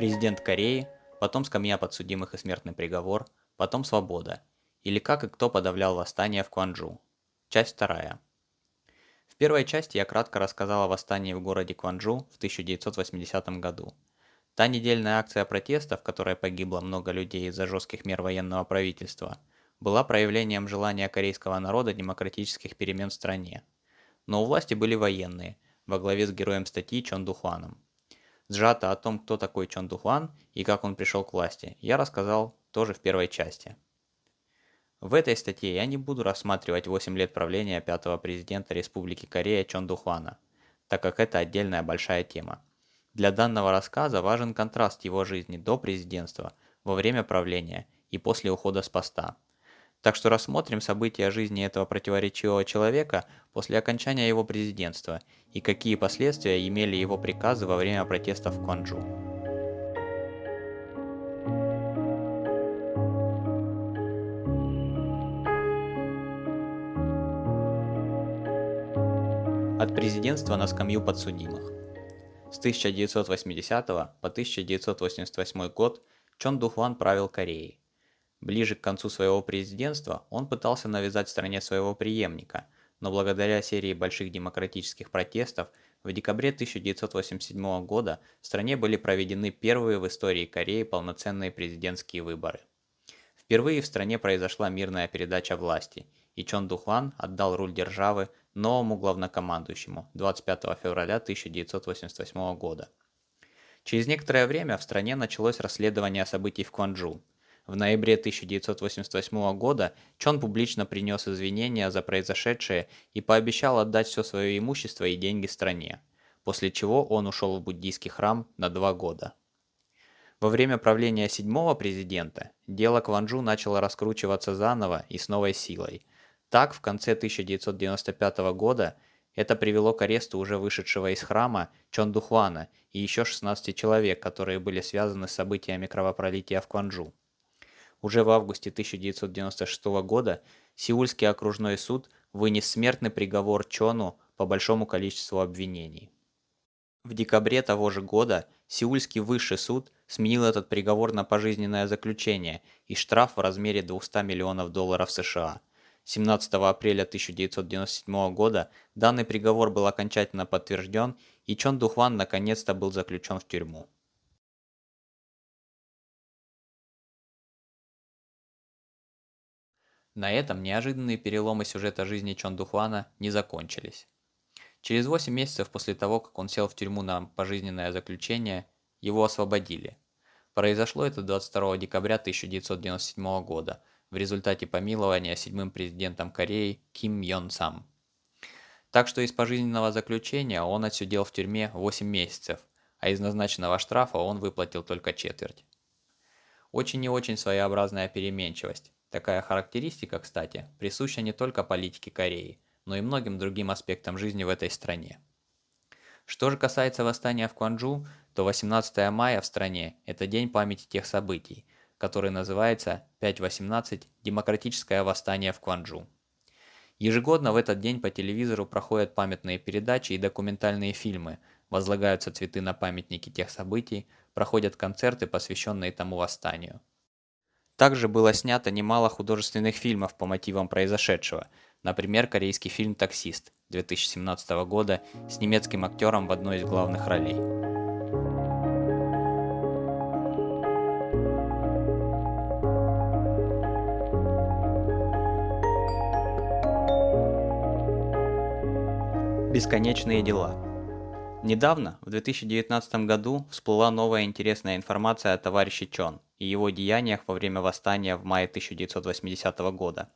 Президент Кореи, потом скамья подсудимых и смертный приговор, потом свобода. Или как и кто подавлял восстание в Кванджу. Часть вторая. В первой части я кратко рассказал о восстании в городе Кванджу в 1980 году. Та недельная акция протеста, в которой погибло много людей из-за жестких мер военного правительства, была проявлением желания корейского народа демократических перемен в стране. Но у власти были военные, во главе с героем статьи Чон Духуаном. Сжато о том, кто такой Чон Духуан и как он пришел к власти, я рассказал тоже в первой части. В этой статье я не буду рассматривать 8 лет правления пятого президента Республики Корея Чон Духуана, так как это отдельная большая тема. Для данного рассказа важен контраст его жизни до президентства, во время правления и после ухода с поста. Так что рассмотрим события жизни этого противоречивого человека после окончания его президентства и какие последствия имели его приказы во время протестов в Кванджу. От президентства на скамью подсудимых. С 1980 по 1988 год Чон Духван правил Кореей. Ближе к концу своего президентства он пытался навязать стране своего преемника, но благодаря серии больших демократических протестов в декабре 1987 года в стране были проведены первые в истории Кореи полноценные президентские выборы. Впервые в стране произошла мирная передача власти, и Чон Духван отдал руль державы новому главнокомандующему 25 февраля 1988 года. Через некоторое время в стране началось расследование событий в Кванджу, в ноябре 1988 года Чон публично принес извинения за произошедшее и пообещал отдать все свое имущество и деньги стране, после чего он ушел в буддийский храм на два года. Во время правления седьмого президента дело Кванджу начало раскручиваться заново и с новой силой. Так, в конце 1995 года это привело к аресту уже вышедшего из храма Чон Духвана и еще 16 человек, которые были связаны с событиями кровопролития в Кванджу. Уже в августе 1996 года Сеульский окружной суд вынес смертный приговор Чону по большому количеству обвинений. В декабре того же года Сеульский высший суд сменил этот приговор на пожизненное заключение и штраф в размере 200 миллионов долларов США. 17 апреля 1997 года данный приговор был окончательно подтвержден, и Чон Духван наконец-то был заключен в тюрьму. На этом неожиданные переломы сюжета жизни Чон Духвана не закончились. Через 8 месяцев после того, как он сел в тюрьму на пожизненное заключение, его освободили. Произошло это 22 декабря 1997 года в результате помилования седьмым президентом Кореи Ким Йон Сам. Так что из пожизненного заключения он отсидел в тюрьме 8 месяцев, а из назначенного штрафа он выплатил только четверть. Очень и очень своеобразная переменчивость. Такая характеристика, кстати, присуща не только политике Кореи, но и многим другим аспектам жизни в этой стране. Что же касается восстания в Кванджу, то 18 мая в стране – это день памяти тех событий, который называется 5.18 «Демократическое восстание в Кванджу». Ежегодно в этот день по телевизору проходят памятные передачи и документальные фильмы, возлагаются цветы на памятники тех событий, проходят концерты, посвященные тому восстанию. Также было снято немало художественных фильмов по мотивам произошедшего, например, корейский фильм «Таксист» 2017 года с немецким актером в одной из главных ролей. Бесконечные дела Недавно, в 2019 году, всплыла новая интересная информация о товарище Чон – и его деяниях во время восстания в мае 1980 года.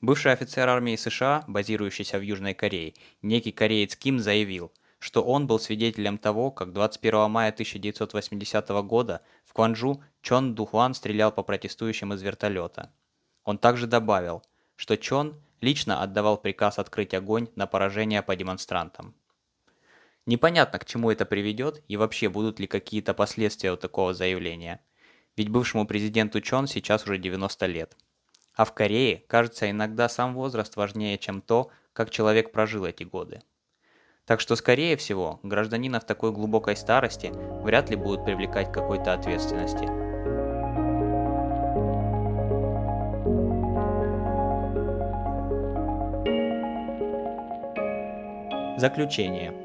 Бывший офицер армии США, базирующийся в Южной Корее, некий кореец Ким заявил, что он был свидетелем того, как 21 мая 1980 года в Кванджу Чон Духуан стрелял по протестующим из вертолета. Он также добавил, что Чон лично отдавал приказ открыть огонь на поражение по демонстрантам. Непонятно, к чему это приведет и вообще будут ли какие-то последствия у такого заявления – ведь бывшему президенту Чон сейчас уже 90 лет. А в Корее, кажется, иногда сам возраст важнее, чем то, как человек прожил эти годы. Так что, скорее всего, гражданина в такой глубокой старости вряд ли будут привлекать к какой-то ответственности. Заключение.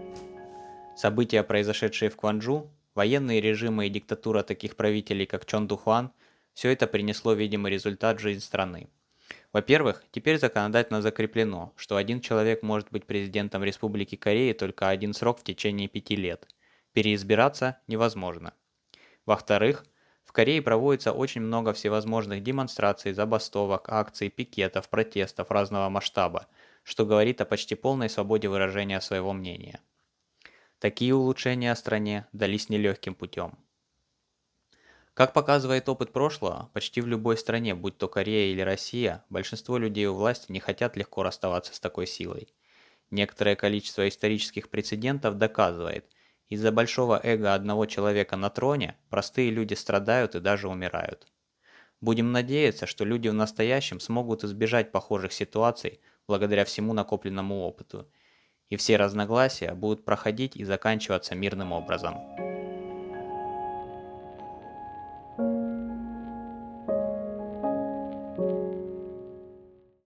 События, произошедшие в Кванджу, военные режимы и диктатура таких правителей, как Чон Духуан, все это принесло видимый результат в жизнь страны. Во-первых, теперь законодательно закреплено, что один человек может быть президентом Республики Кореи только один срок в течение пяти лет. Переизбираться невозможно. Во-вторых, в Корее проводится очень много всевозможных демонстраций, забастовок, акций, пикетов, протестов разного масштаба, что говорит о почти полной свободе выражения своего мнения. Такие улучшения стране дались нелегким путем. Как показывает опыт прошлого, почти в любой стране, будь то Корея или Россия, большинство людей у власти не хотят легко расставаться с такой силой. Некоторое количество исторических прецедентов доказывает, из-за большого эго одного человека на троне простые люди страдают и даже умирают. Будем надеяться, что люди в настоящем смогут избежать похожих ситуаций благодаря всему накопленному опыту, и все разногласия будут проходить и заканчиваться мирным образом.